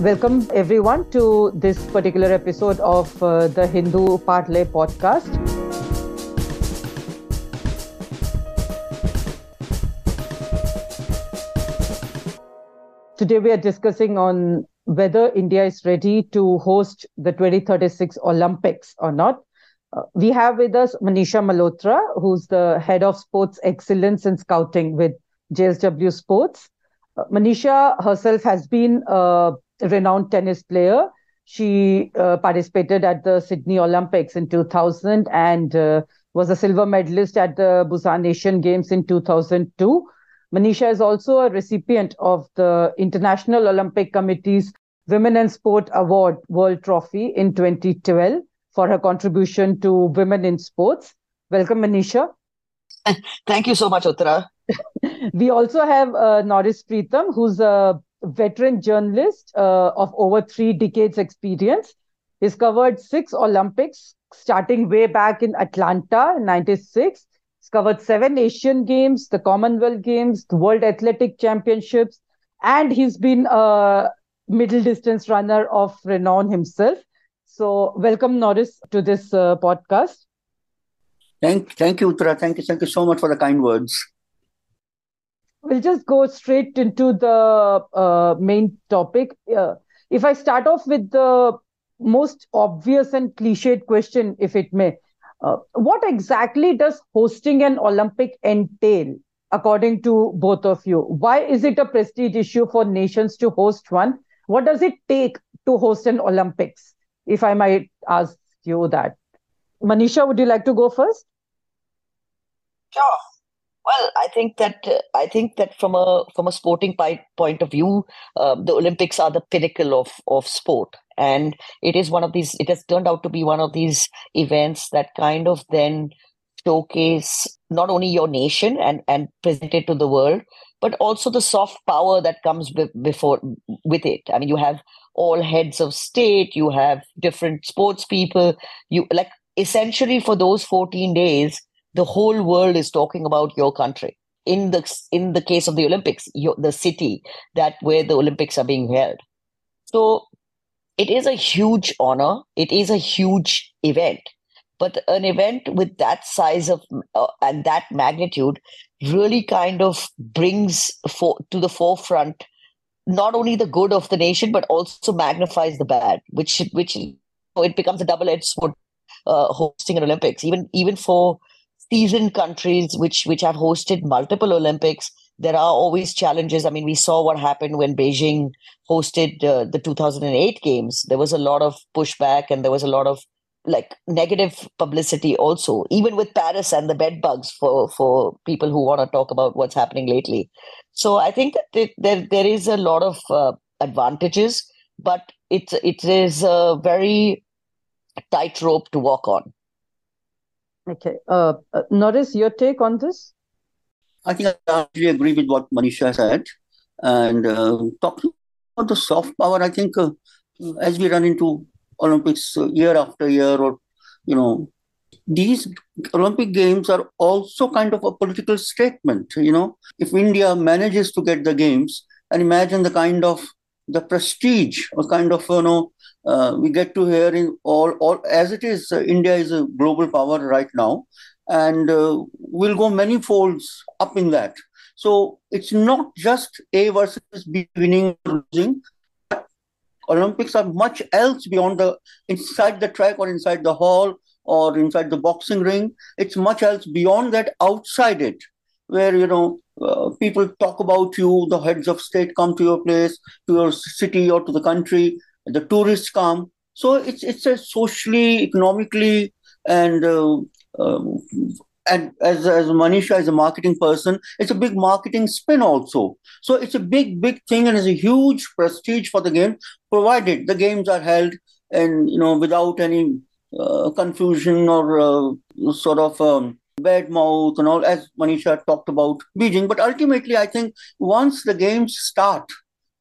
Welcome everyone to this particular episode of uh, the Hindu Parley podcast. Today we are discussing on whether India is ready to host the 2036 Olympics or not. Uh, we have with us Manisha Malhotra, who's the head of sports excellence and scouting with JSW Sports. Uh, Manisha herself has been a renowned tennis player. She uh, participated at the Sydney Olympics in 2000 and uh, was a silver medalist at the Busan Asian Games in 2002. Manisha is also a recipient of the International Olympic Committee's Women in Sport Award World Trophy in 2012 for her contribution to women in sports. Welcome, Manisha. Thank you so much, Uthra. we also have uh, Norris Pritam, who's a veteran journalist uh, of over three decades experience. He's covered six Olympics, starting way back in Atlanta in 96. He's covered seven Asian Games, the Commonwealth Games, the World Athletic Championships, and he's been a middle distance runner of renown himself. So, welcome, Norris, to this uh, podcast. Thank, thank you, Uthra. Thank you, thank you so much for the kind words. We'll just go straight into the uh, main topic. Uh, if I start off with the most obvious and cliched question, if it may, uh, what exactly does hosting an Olympic entail, according to both of you? Why is it a prestige issue for nations to host one? What does it take to host an Olympics? If I might ask you that. Manisha, would you like to go first? Sure. Well, I think that uh, I think that from a from a sporting pi- point of view, uh, the Olympics are the pinnacle of of sport, and it is one of these. It has turned out to be one of these events that kind of then showcase not only your nation and and present it to the world, but also the soft power that comes be- before with it. I mean, you have all heads of state, you have different sports people, you like essentially for those 14 days the whole world is talking about your country. In the in the case of the olympics your, the city that where the olympics are being held. So it is a huge honor. It is a huge event. But an event with that size of uh, and that magnitude really kind of brings for, to the forefront not only the good of the nation but also magnifies the bad which which it becomes a double edged sword uh, hosting an olympics. Even even for seasoned countries which which have hosted multiple Olympics, there are always challenges. I mean, we saw what happened when Beijing hosted uh, the 2008 games. There was a lot of pushback and there was a lot of like negative publicity also even with paris and the bed bugs for for people who want to talk about what's happening lately so i think that there there is a lot of uh, advantages but it's it is a very tight rope to walk on Okay. Uh, uh, Norris, your take on this? I think I actually agree with what Manisha said. And uh, talking about the soft power, I think uh, as we run into Olympics uh, year after year, or, you know, these Olympic Games are also kind of a political statement. You know, if India manages to get the Games, and imagine the kind of the prestige or kind of you know uh, we get to hear in all, all as it is, uh, India is a global power right now, and uh, will go many folds up in that. So it's not just A versus B winning or losing. Olympics are much else beyond the inside the track or inside the hall or inside the boxing ring. It's much else beyond that, outside it, where you know uh, people talk about you. The heads of state come to your place, to your city, or to the country, the tourists come. So it's it's a socially, economically, and uh, um, and as as Manisha is a marketing person, it's a big marketing spin also. So it's a big big thing and it's a huge prestige for the game, provided the games are held and you know without any uh, confusion or uh, sort of. Um, bad mouth and all as manisha talked about beijing but ultimately i think once the games start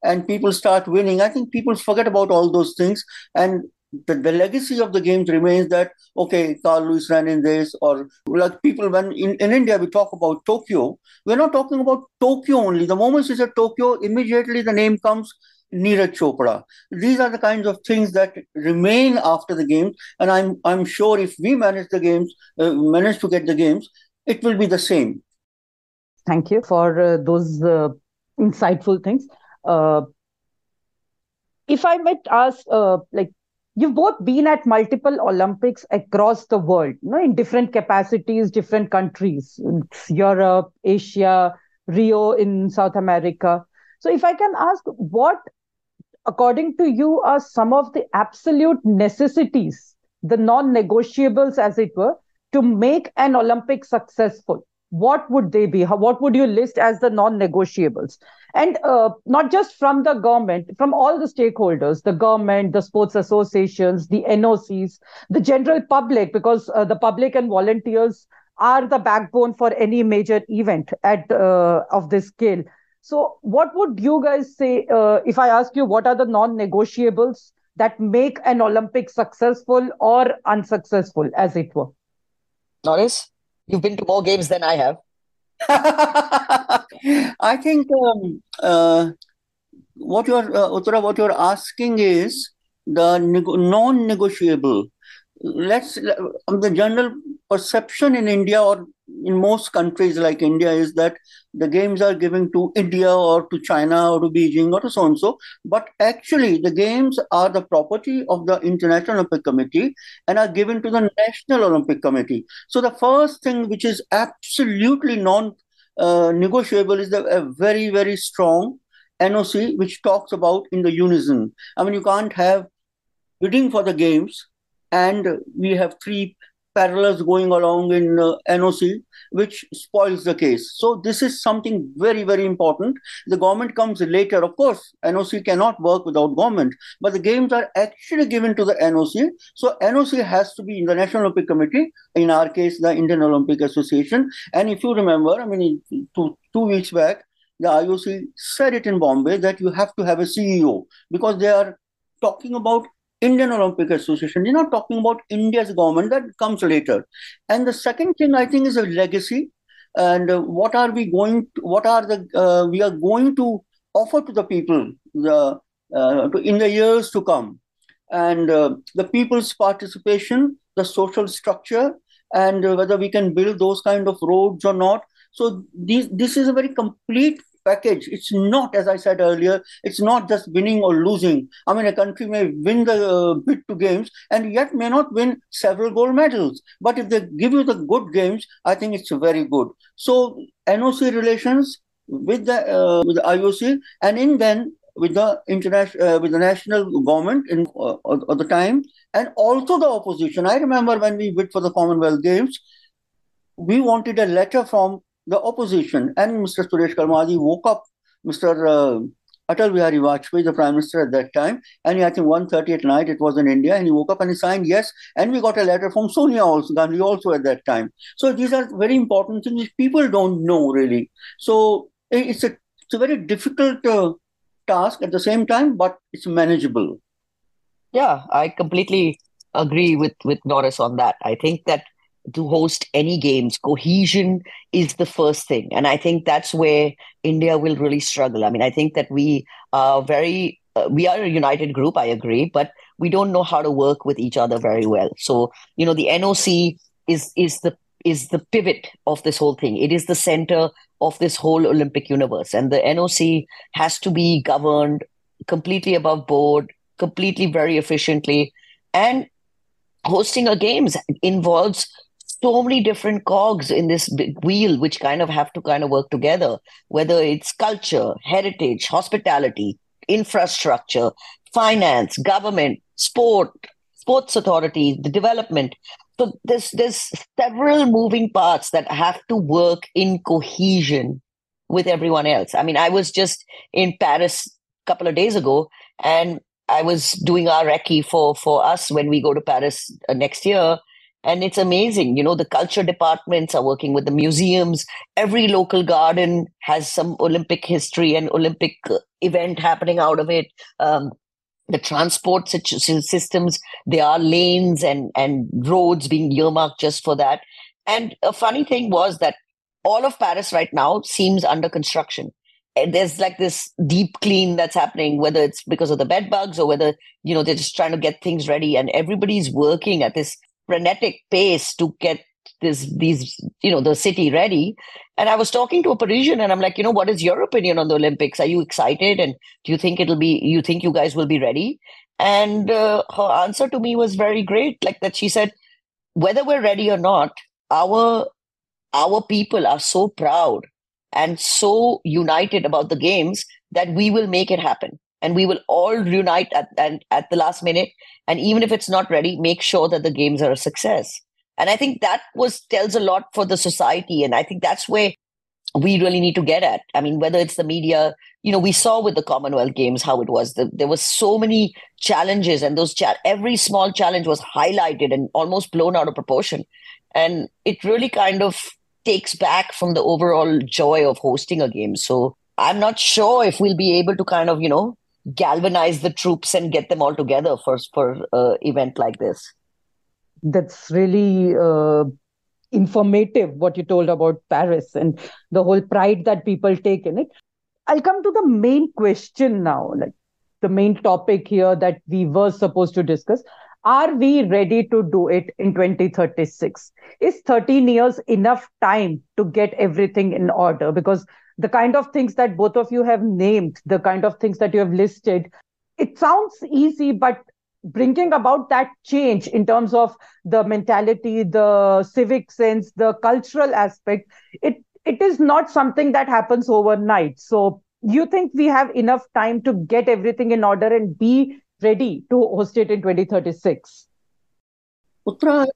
and people start winning, I think people forget about all those things. And the, the legacy of the games remains that, okay, Carl Lewis ran in this, or like people, when in, in India we talk about Tokyo, we're not talking about Tokyo only. The moment you say Tokyo, immediately the name comes Neeraj Chopra. These are the kinds of things that remain after the games, and I'm I'm sure if we manage the games, uh, manage to get the games, it will be the same. Thank you for uh, those uh, insightful things. Uh, if I might ask, uh, like you've both been at multiple Olympics across the world, you know, in different capacities, different countries, Europe, Asia, Rio in South America. So, if I can ask, what, according to you, are some of the absolute necessities, the non negotiables, as it were, to make an Olympic successful? What would they be? What would you list as the non negotiables? And uh, not just from the government, from all the stakeholders the government, the sports associations, the NOCs, the general public, because uh, the public and volunteers are the backbone for any major event at uh, of this scale so, what would you guys say uh, if I ask you what are the non negotiables that make an Olympic successful or unsuccessful, as it were? Norris, you've been to more games than I have. I think um, uh, what you're, uh, Uthra, what you're asking is the non negotiable let's um, the general perception in India or in most countries like India is that the games are given to India or to China or to Beijing or to so and so. But actually, the games are the property of the International Olympic Committee and are given to the National Olympic Committee. So the first thing which is absolutely non uh, negotiable is the, a very, very strong NOC which talks about in the unison. I mean, you can't have bidding for the games and we have three parallels going along in uh, NOC, which spoils the case. So this is something very, very important. The government comes later. Of course, NOC cannot work without government, but the games are actually given to the NOC. So NOC has to be in the National Olympic Committee, in our case, the Indian Olympic Association. And if you remember, I mean, two, two weeks back, the IOC said it in Bombay that you have to have a CEO because they are talking about Indian Olympic Association. You're not talking about India's government, that comes later. And the second thing I think is a legacy. And uh, what are we going to, what are the, uh, we are going to offer to the people the, uh, to, in the years to come. And uh, the people's participation, the social structure, and uh, whether we can build those kind of roads or not. So these, this is a very complete package. It's not, as I said earlier, it's not just winning or losing. I mean, a country may win the uh, bid to games and yet may not win several gold medals. But if they give you the good games, I think it's very good. So NOC relations with the uh, with the IOC, and in then with the international uh, with the national government in uh, at the time, and also the opposition. I remember when we bid for the Commonwealth Games, we wanted a letter from the opposition and Mr. Suresh Kalmadi woke up Mr. Uh, Atal Bihari Vajpayee, the Prime Minister at that time, and he, I think 1.30 at night, it was in India, and he woke up and he signed yes, and we got a letter from Sonia also, Gandhi also at that time. So these are very important things which people don't know really. So it's a, it's a very difficult uh, task at the same time, but it's manageable. Yeah, I completely agree with, with Norris on that. I think that to host any games, cohesion is the first thing. And I think that's where India will really struggle. I mean, I think that we are very, uh, we are a united group, I agree, but we don't know how to work with each other very well. So, you know, the NOC is, is the, is the pivot of this whole thing. It is the center of this whole Olympic universe. And the NOC has to be governed completely above board, completely very efficiently. And hosting a games involves so many different cogs in this big wheel which kind of have to kind of work together whether it's culture heritage hospitality infrastructure finance government sport sports authority the development. So there's there's several moving parts that have to work in cohesion with everyone else. I mean i was just in paris a couple of days ago and i was doing our recce for for us when we go to paris uh, next year and it's amazing you know the culture departments are working with the museums. Every local garden has some olympic history and olympic uh, event happening out of it. Um, the transport systems there are lanes and and roads being earmarked just for that. And a funny thing was that all of paris right now seems under construction. There's like this deep clean that's happening, whether it's because of the bed bugs or whether, you know, they're just trying to get things ready and everybody's working at this frenetic pace to get this these you know the city ready. And i was talking to a parisian and i'm like you know what is your opinion on the olympics? Are you excited? And do you think it'll be you think you guys will be ready? And uh, her answer to me was very great like that she said whether we're ready or not our our people are so proud and so united about the games that we will make it happen and we will all reunite at, at, at the last minute. And even if it's not ready make sure that the games are a success. And i think that was tells a lot for the society. And i think that's where we really need to get at. I mean whether it's the media you know we saw with the commonwealth games how it was. The, there was so many challenges and those cha- every small challenge was highlighted and almost blown out of proportion. And it really kind of takes back from the overall joy of hosting a game. So i'm not sure if we'll be able to kind of you know galvanize the troops and get them all together for for uh, event like this. That's really uh, informative what you told about paris and the whole pride that people take in it. I'll come to the main question now like the main topic here that we were supposed to discuss. Are we ready to do it in 2036 is 13 years enough time to get everything in order? Because the kind of things that both of you have named the kind of things that you have listed it sounds easy but bringing about that change in terms of the mentality the civic sense the cultural aspect it it is not something that happens overnight. So you think we have enough time to get everything in order and be ready to host it in 2036 Uthra,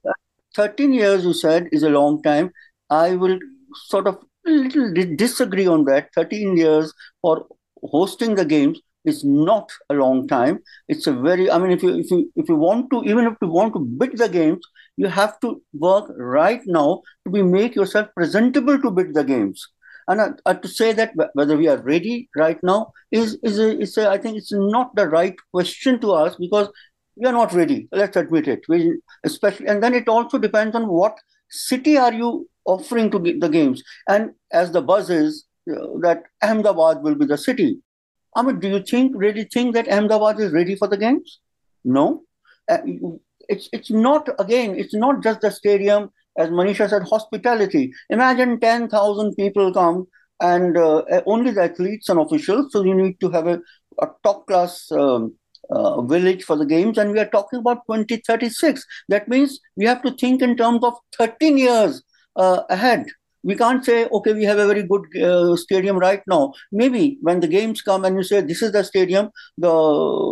13 years you said is a long time. I will sort of little disagree on that 13 years for hosting the games is not a long time. It's a very, I mean, if you if you if you want to, even if you want to bid the games, you have to work right now to be make yourself presentable to bid the games. And uh, uh, to say that whether we are ready right now is is a, is a, I think it's not the right question to ask because we are not ready. Let's admit it. We, especially, and then it also depends on what city are you offering to the games. And as the buzz is uh, that Ahmedabad will be the city, I mean, do you think really think that Ahmedabad is ready for the games? No. Uh, it's it's not again. It's not just the stadium, as Manisha said. Hospitality. Imagine ten thousand people come, and uh, only the athletes and officials. So you need to have a, a top class. Um, uh, village for the games, and we are talking about 2036. That means we have to think in terms of 13 years uh, ahead we can't say okay we have a very good uh, stadium right now maybe when the games come and you say this is the stadium the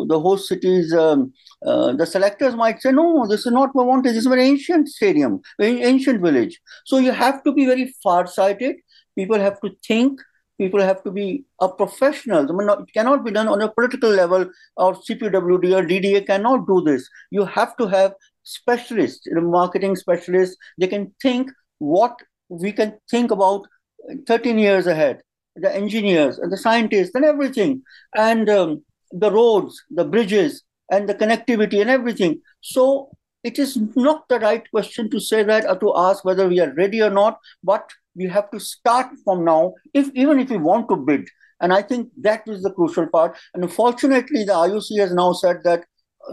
the host cities um, uh, the selectors might say no this is not what we want this is a very ancient stadium very ancient village so you have to be very far sighted people have to think people have to be a professional. I mean, it cannot be done on a political level or CPWD or DDA cannot do this. You have to have specialists, marketing specialists. They can think what we can think about 13 years ahead the engineers and the scientists and everything and um, the roads the bridges and the connectivity and everything. So it is not the right question to say that or to ask whether we are ready or not but we have to start from now if even if we want to bid. And i think that is the crucial part. And unfortunately the ioc has now said that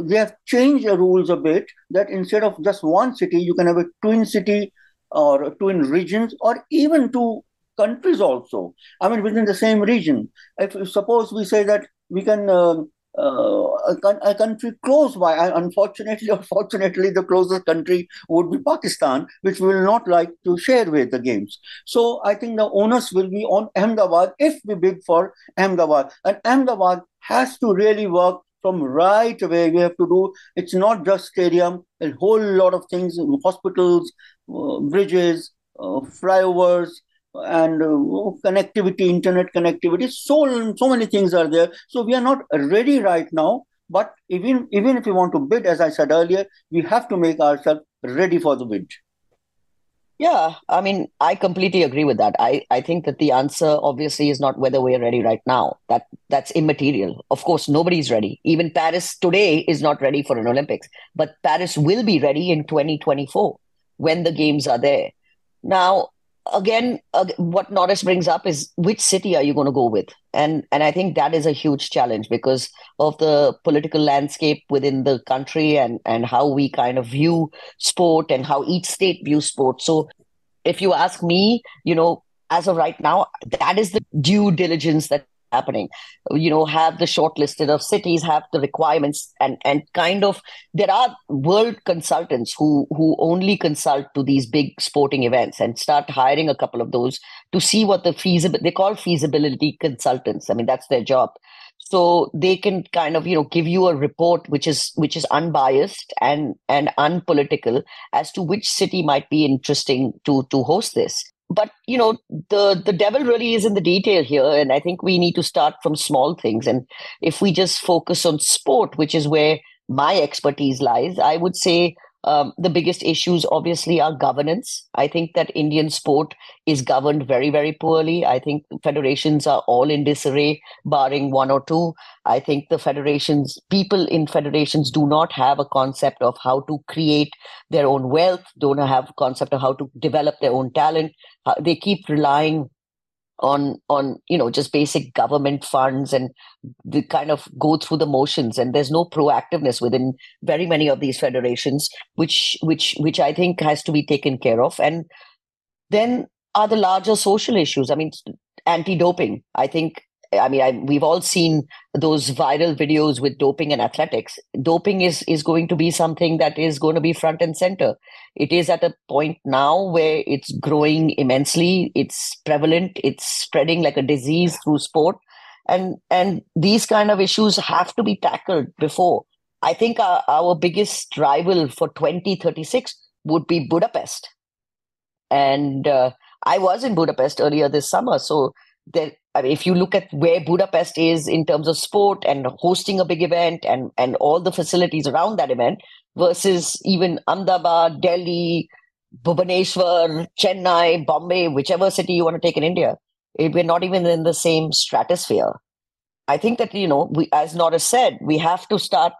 they have changed the rules a bit that instead of just one city you can have a twin city or to in regions or even to countries also. I mean, within the same region. If, suppose we say that we can uh, uh, a, a, country close by. Unfortunately or fortunately, the closest country would be Pakistan, which will not like to share with the games. So I think the onus will be on Ahmedabad if we bid for Ahmedabad. And Ahmedabad has to really work from right away. We have to do, it's not just stadium, a whole lot of things, hospitals, bridges, uh, flyovers, and uh, connectivity, internet connectivity. So so many things are there. So we are not ready right now. But even even if we want to bid, as I said earlier, we have to make ourselves ready for the bid. Yeah, I mean, I completely agree with that. I, I think that the answer obviously is not whether we're ready right now. That that's immaterial. Of course, nobody's ready. Even Paris today is not ready for an Olympics, but Paris will be ready in 2024 when the games are there. Now, again, uh, what Norris brings up is which city are you going to go with, and and I think that is a huge challenge because of the political landscape within the country and and how we kind of view sport and how each state views sport. So, if you ask me, you know, as of right now, that is the due diligence that happening. You know have the shortlisted of cities have the requirements and and kind of there are world consultants who who only consult to these big sporting events and start hiring a couple of those to see what the feasible they call feasibility consultants. I mean that's their job. So they can kind of you know give you a report which is which is unbiased and and unpolitical as to which city might be interesting to to host this but you know the the devil really is in the detail here and i think we need to start from small things. And if we just focus on sport which is where my expertise lies i would say um, the biggest issues obviously are governance. I think that Indian sport is governed very, very poorly. I think federations are all in disarray, barring one or two. I think the federations, people in federations do not have a concept of how to create their own wealth, don't have a concept of how to develop their own talent. They keep relying on on you know just basic government funds and the kind of go through the motions. And there's no proactiveness within very many of these federations which which which i think has to be taken care of. And then are the larger social issues. I mean anti-doping i think I mean, I, we've all seen those viral videos with doping and athletics. Doping is is going to be something that is going to be front and center. It is at a point now where it's growing immensely. It's prevalent. It's spreading like a disease through sport, and and these kind of issues have to be tackled before. I think our, our biggest rival for 2036 would be Budapest, and uh, I was in Budapest earlier this summer, so there If you look at where Budapest is in terms of sport and hosting a big event and, and all the facilities around that event versus even Ahmedabad, Delhi, Bhubaneswar, Chennai, Bombay, whichever city you want to take in India, it, we're not even in the same stratosphere. I think that, you know, we, as Norris said, we have to start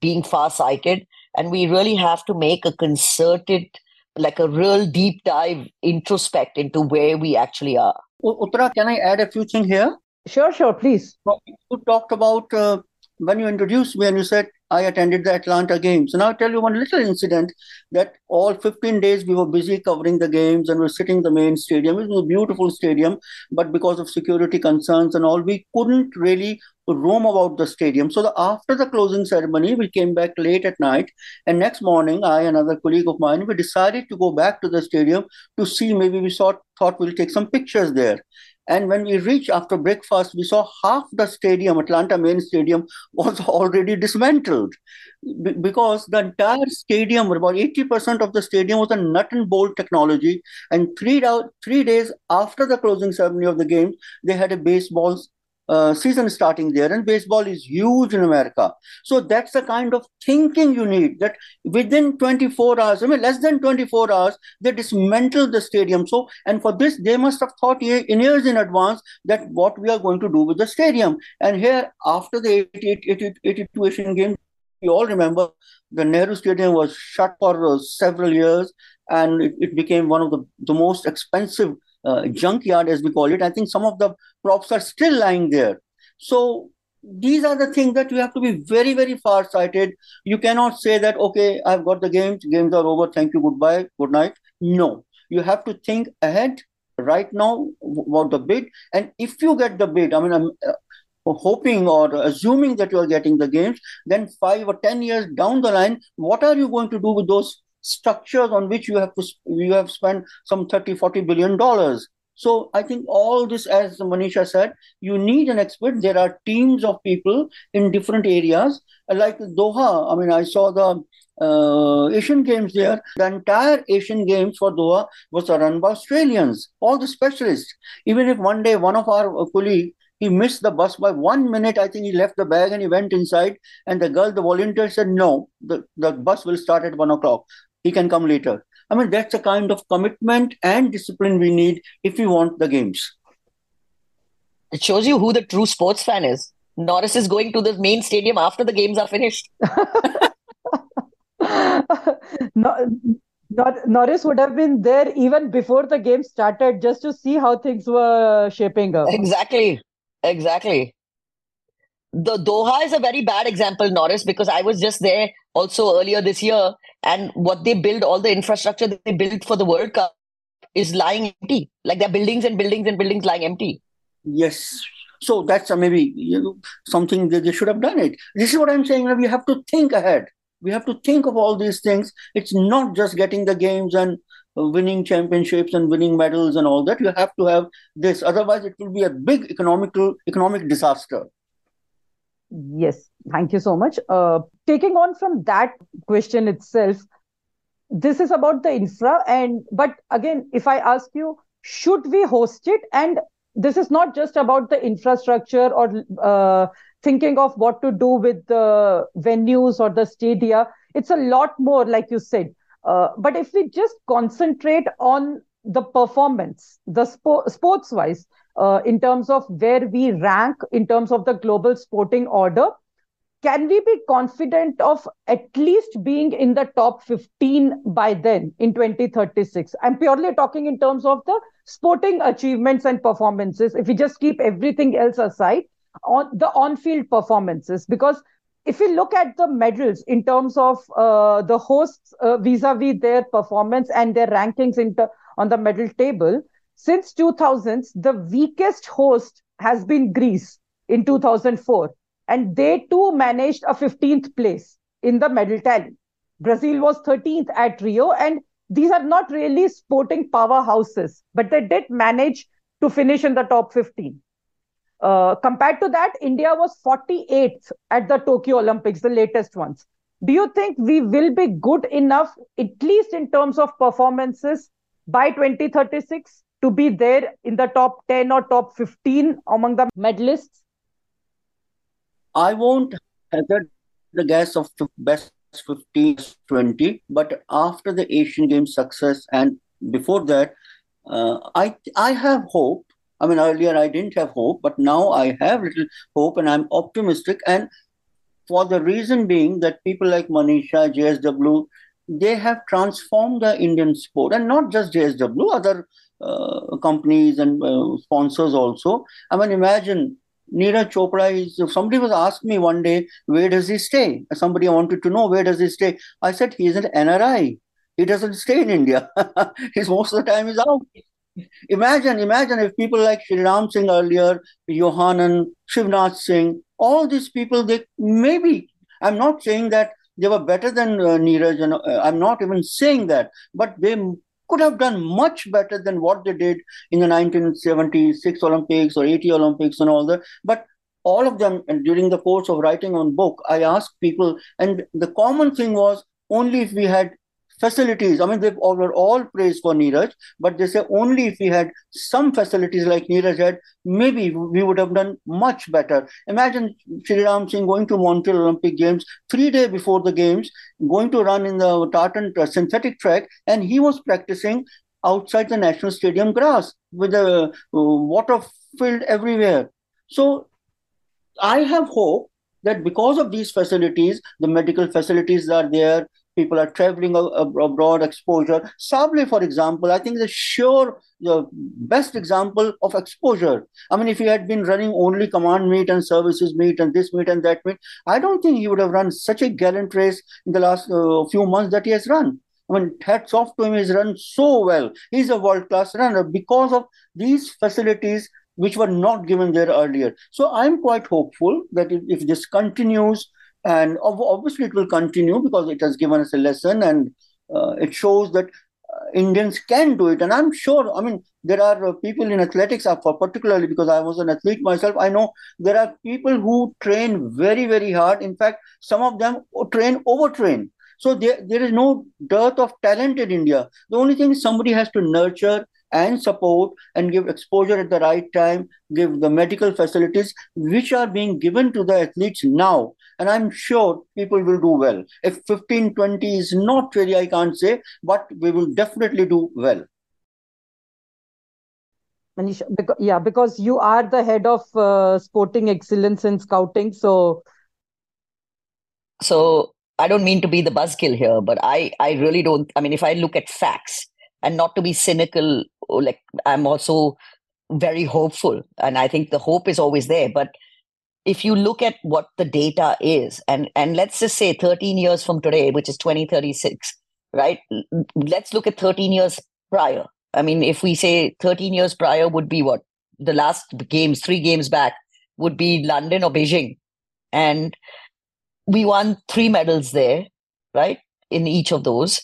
being far sighted and we really have to make a concerted, like a real deep dive introspect into where we actually are. Uthra, can I add a few things here? Sure, sure, please. You talked about uh, when you introduced me and you said I attended the Atlanta games. And I'll tell you one little incident that all 15 days we were busy covering the games and we're sitting in the main stadium. It was a beautiful stadium, but because of security concerns and all, we couldn't really roam about the stadium. So the, after the closing ceremony, we came back late at night. And next morning, I and another colleague of mine, we decided to go back to the stadium to see maybe we thought, thought we'll take some pictures there. And when we reached after breakfast, we saw half the stadium, Atlanta main stadium, was already dismantled B- because the entire stadium, about 80% of the stadium was a nut and bolt technology. And three, three days after the closing ceremony of the game, they had a baseball uh, season starting there, and baseball is huge in America. So that's the kind of thinking you need that within 24 hours, I mean, less than 24 hours, they dismantle the stadium. So, and for this, they must have thought in years in advance that what we are going to do with the stadium. And here, after the 88, 82 Asian we all remember the Nehru Stadium was shut for uh, several years and it, it became one of the, the most expensive uh, junkyard, as we call it. I think some of the props are still lying there. So these are the things that you have to be very, very far sighted. You cannot say that, okay, I've got the games, games are over, thank you, goodbye, good night. No, you have to think ahead right now about the bid. And if you get the bid, I mean, I'm uh, hoping or assuming that you are getting the games, then five or 10 years down the line, what are you going to do with those structures on which you have to you have spent some 30 40 billion dollars so i think all this as manisha said you need an expert there are teams of people in different areas like doha i mean i saw the uh, Asian Games there. The entire Asian Games for Doha was run by Australians, all the specialists. Even if one day one of our colleagues he missed the bus by one minute. I think he left the bag and he went inside. And the girl, the volunteer, said, No, the, the bus will start at one o'clock he can come later. I mean, that's the kind of commitment and discipline we need if we want the games. It shows you who the true sports fan is. Norris is going to the main stadium after the games are finished. no, Nor- Norris would have been there even before the game started just to see how things were shaping up. Exactly. Exactly. The Doha is a very bad example, Norris, because I was just there also earlier this year, and what they build, all the infrastructure that they built for the World Cup is lying empty. Like there are buildings and buildings and buildings lying empty. Yes. So that's uh, maybe you know, something that they should have done it. This is what I'm saying. We have to think ahead. We have to think of all these things. It's not just getting the games and winning championships and winning medals and all that. You have to have this. Otherwise, it will be a big economical economic disaster. Yes, thank you so much. Uh, taking on from that question itself, this is about the infra, and but again, if I ask you, should we host it? And this is not just about the infrastructure or uh, thinking of what to do with the venues or the stadia. It's a lot more, like you said. Uh, but if we just concentrate on the performance, the spo- sports wise, uh, in terms of where we rank in terms of the global sporting order, can we be confident of at least being in the top 15 by then in 2036? I'm purely talking in terms of the sporting achievements and performances. If we just keep everything else aside, on the on-field performances, because if you look at the medals in terms of uh, the hosts uh, vis-a-vis their performance and their rankings in on the medal table, since 2000s, the weakest host has been Greece in 2004, and they too managed a 15th place in the medal tally. Brazil was 13th at Rio, and these are not really sporting powerhouses, but they did manage to finish in the top 15. Uh, compared to that, India was 48th at the Tokyo Olympics, the latest ones. Do you think we will be good enough, at least in terms of performances, by 2036? To be there in the top 10 or top 15 among the medalists? I won't hazard the guess of the best 15 20 but after the asian games success and before that uh, i i have hope. I mean earlier i didn't have hope but now i have little hope and i'm optimistic. And for the reason being that people like manisha jsw they have transformed the indian sport. And not just jsw other uh, companies and uh, sponsors also. I mean, imagine Neeraj Chopra is. If somebody was asked me one day, where does he stay? Somebody wanted to know where does he stay. I said he's an NRI. He doesn't stay in India. He's most of the time is out. Imagine, imagine if people like Sri Ram Singh earlier, Yohannan, Shivnath Singh, all these people, they maybe. I'm not saying that they were better than uh, Neeraj, and uh, I'm not even saying that, but they could have done much better than what they did in the 1976 Olympics or 80 Olympics and all that. But all of them, and during the course of writing on book, I asked people, and the common thing was only if we had facilities. I mean, all, were all praised for Neeraj, but they say only if we had some facilities like Neeraj had, maybe we would have done much better. Imagine Ram Singh going to Montreal Olympic Games three days before the games, going to run in the tartan uh, synthetic track, and he was practicing outside the national stadium grass with the uh, water filled everywhere. So I have hope that because of these facilities, the medical facilities are there, people are traveling abroad, exposure. Sable, for example, I think is sure the best example of exposure. I mean, if he had been running only command meet and services meet and this meet and that meet, I don't think he would have run such a gallant race in the last uh, few months that he has run. I mean, hats off to him. He's run so well. He's a world class runner because of these facilities which were not given there earlier. So I'm quite hopeful that if, if this continues, and obviously it will continue because it has given us a lesson and uh, it shows that uh, Indians can do it. And I'm sure, I mean, there are uh, people in athletics, particularly because I was an athlete myself, I know there are people who train very, very hard. In fact, some of them train, overtrain. So there, there is no dearth of talent in India. The only thing is somebody has to nurture and support and give exposure at the right time, give the medical facilities which are being given to the athletes now. And I'm sure people will do well. If 15, 20 is not really, I can't say, but we will definitely do well. Manisha, because, yeah, because you are the head of uh, sporting excellence and scouting. So, so I don't mean to be the buzzkill here, but I I really don't. I mean, if I look at facts and not to be cynical, like I'm also very hopeful, and I think the hope is always there. But if you look at what the data is, and and let's just say 13 years from today, which is 2036, right? Let's look at 13 years prior. I mean, if we say 13 years prior would be what the last games, three games back, would be London or Beijing, and we won three medals there, right? In each of those.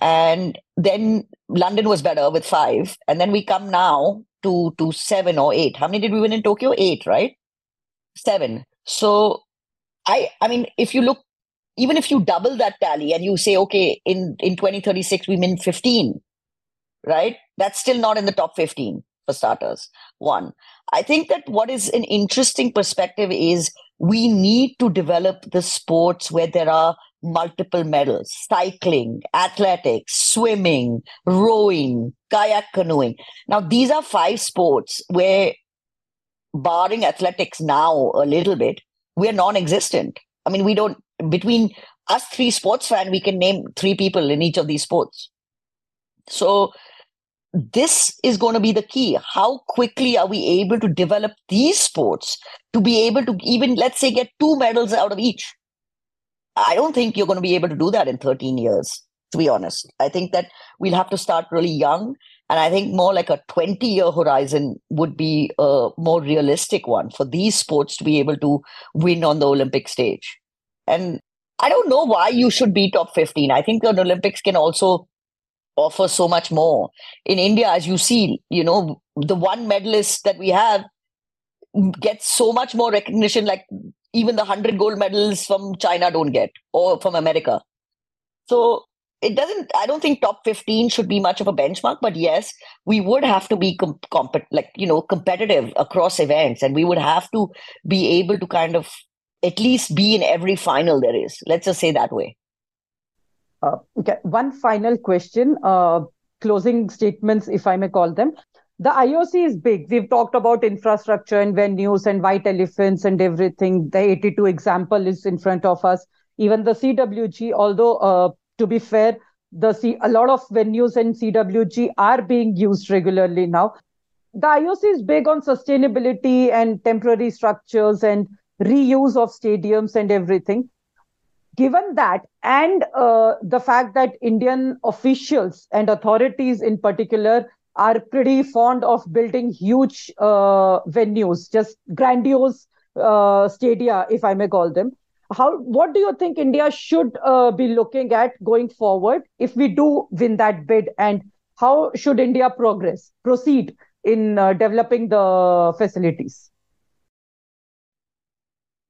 And then London was better with five. And then we come now to, to seven or eight. How many did we win in Tokyo? Eight, right? Seven. So I I mean, if you look, even if you double that tally and you say, okay, in, in 2036 we win 15, right? That's still not in the top 15 for starters. One. I think that what is an interesting perspective is we need to develop the sports where there are multiple medals cycling, athletics, swimming, rowing, kayak canoeing. Now, these are five sports where, barring athletics now a little bit, we're non existent. I mean, we don't, between us three sports fans, we can name three people in each of these sports. So, this is going to be the key. How quickly are we able to develop these sports to be able to even, let's say, get two medals out of each? I don't think you're going to be able to do that in 13 years, to be honest. I think that we'll have to start really young. And I think more like a 20 year horizon would be a more realistic one for these sports to be able to win on the Olympic stage. And I don't know why you should be top 15. I think the Olympics can also offer so much more. In India, as you see, you know, the one medalist that we have gets so much more recognition, like even the 100 gold medals from China don't get, or from America. So it doesn't, I don't think top 15 should be much of a benchmark, but yes, we would have to be comp- comp- like, you know, competitive across events and we would have to be able to kind of at least be in every final there is. Let's just say that way. Uh, okay, one final question, uh, closing statements, if I may call them. The IOC is big. We've talked about infrastructure and venues and white elephants and everything. The 82 example is in front of us. Even the CWG, although uh, to be fair, the C- a lot of venues in CWG are being used regularly now. The IOC is big on sustainability and temporary structures and reuse of stadiums and everything given that and uh, the fact that Indian officials and authorities in particular are pretty fond of building huge uh, venues, just grandiose uh, stadia, if I may call them. How? What do you think India should uh, be looking at going forward if we do win that bid, and how should India progress, proceed in uh, developing the facilities?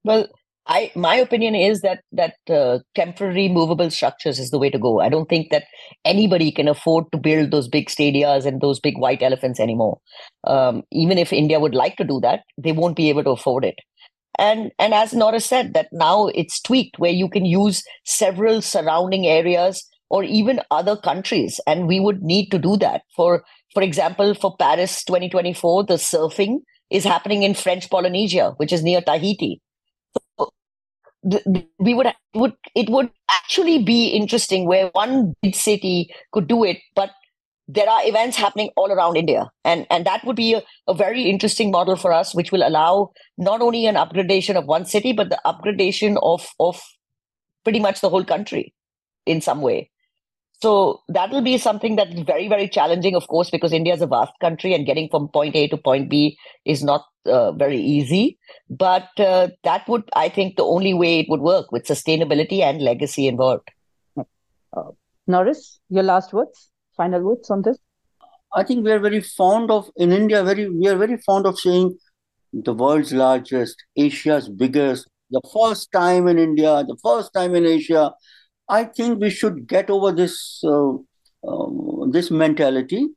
Well, I my opinion is that that uh, temporary movable structures is the way to go. I don't think that anybody can afford to build those big stadiums and those big white elephants anymore. Um, even if India would like to do that, they won't be able to afford it. And and as Norris said, that now it's tweaked where you can use several surrounding areas or even other countries, and we would need to do that. For for example, for Paris 2024, the surfing is happening in French Polynesia, which is near Tahiti we would would it would actually be interesting where one big city could do it but there are events happening all around india. And and that would be a, a very interesting model for us which will allow not only an upgradation of one city but the upgradation of of pretty much the whole country in some way so that will be something that is very, very challenging, of course, because India is a vast country and getting from point A to point B is not uh, very easy. But uh, that would, I think, the only way it would work with sustainability and legacy involved. Uh, Norris, your last words, final words on this? I think we are very fond of, in India, very we are very fond of saying the world's largest, Asia's biggest, the first time in India, the first time in Asia. I think we should get over this uh, uh, this mentality.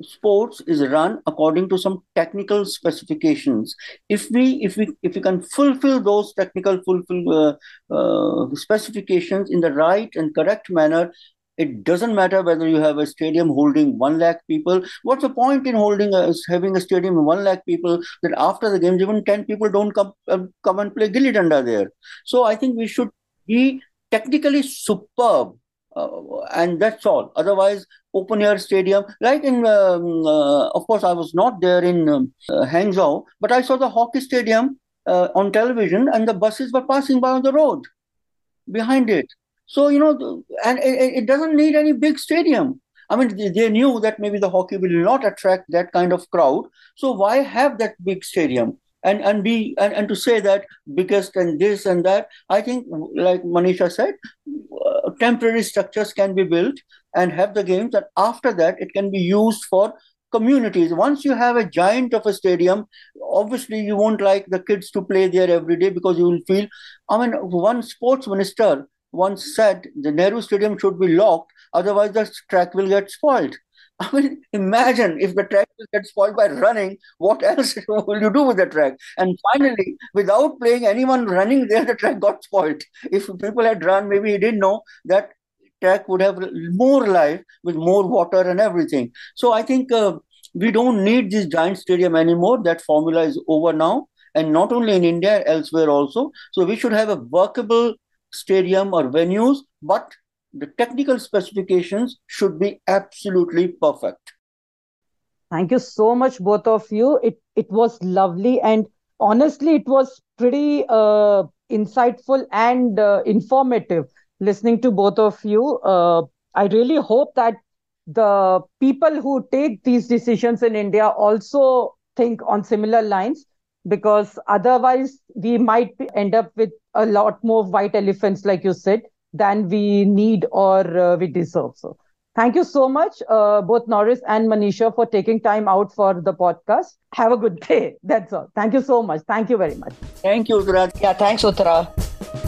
Sports is run according to some technical specifications. If we if we if we can fulfill those technical fulfill uh, uh, specifications in the right and correct manner, it doesn't matter whether you have a stadium holding one lakh people. What's the point in holding a, having a stadium one lakh people that after the games even ten people don't come uh, come and play gilli danda there? So I think we should be technically superb. Uh, and that's all. Otherwise, open air stadium, like in, um, uh, of course, I was not there in um, uh, Hangzhou, but I saw the hockey stadium uh, on television, and the buses were passing by on the road behind it. So you know, and it, it doesn't need any big stadium. I mean, they, they knew that maybe the hockey will not attract that kind of crowd. So why have that big stadium? And and be and, and to say that biggest and this and that i think like manisha said uh, temporary structures can be built and have the games and after that it can be used for communities. Once you have a giant of a stadium obviously you won't like the kids to play there every day because you will feel i mean one sports minister once said the nehru stadium should be locked otherwise the track will get spoiled I mean, imagine if the track gets spoiled by running, what else will you do with the track? And finally, without playing anyone running there, the track got spoiled. If people had run, maybe he didn't know that track would have more life with more water and everything. So I think uh, we don't need this giant stadium anymore. That formula is over now. And not only in India, elsewhere also. So we should have a workable stadium or venues, but the technical specifications should be absolutely perfect. Thank you so much, both of you. It it was lovely and honestly, it was pretty uh, insightful and uh, informative listening to both of you. Uh, I really hope that the people who take these decisions in India also think on similar lines because otherwise we might end up with a lot more white elephants, like you said than we need or uh, we deserve. So, thank you so much, uh, both Norris and Manisha, for taking time out for the podcast. Have a good day. That's all. Thank you so much. Thank you very much. Thank you, Uthra. Yeah, thanks, Uthra.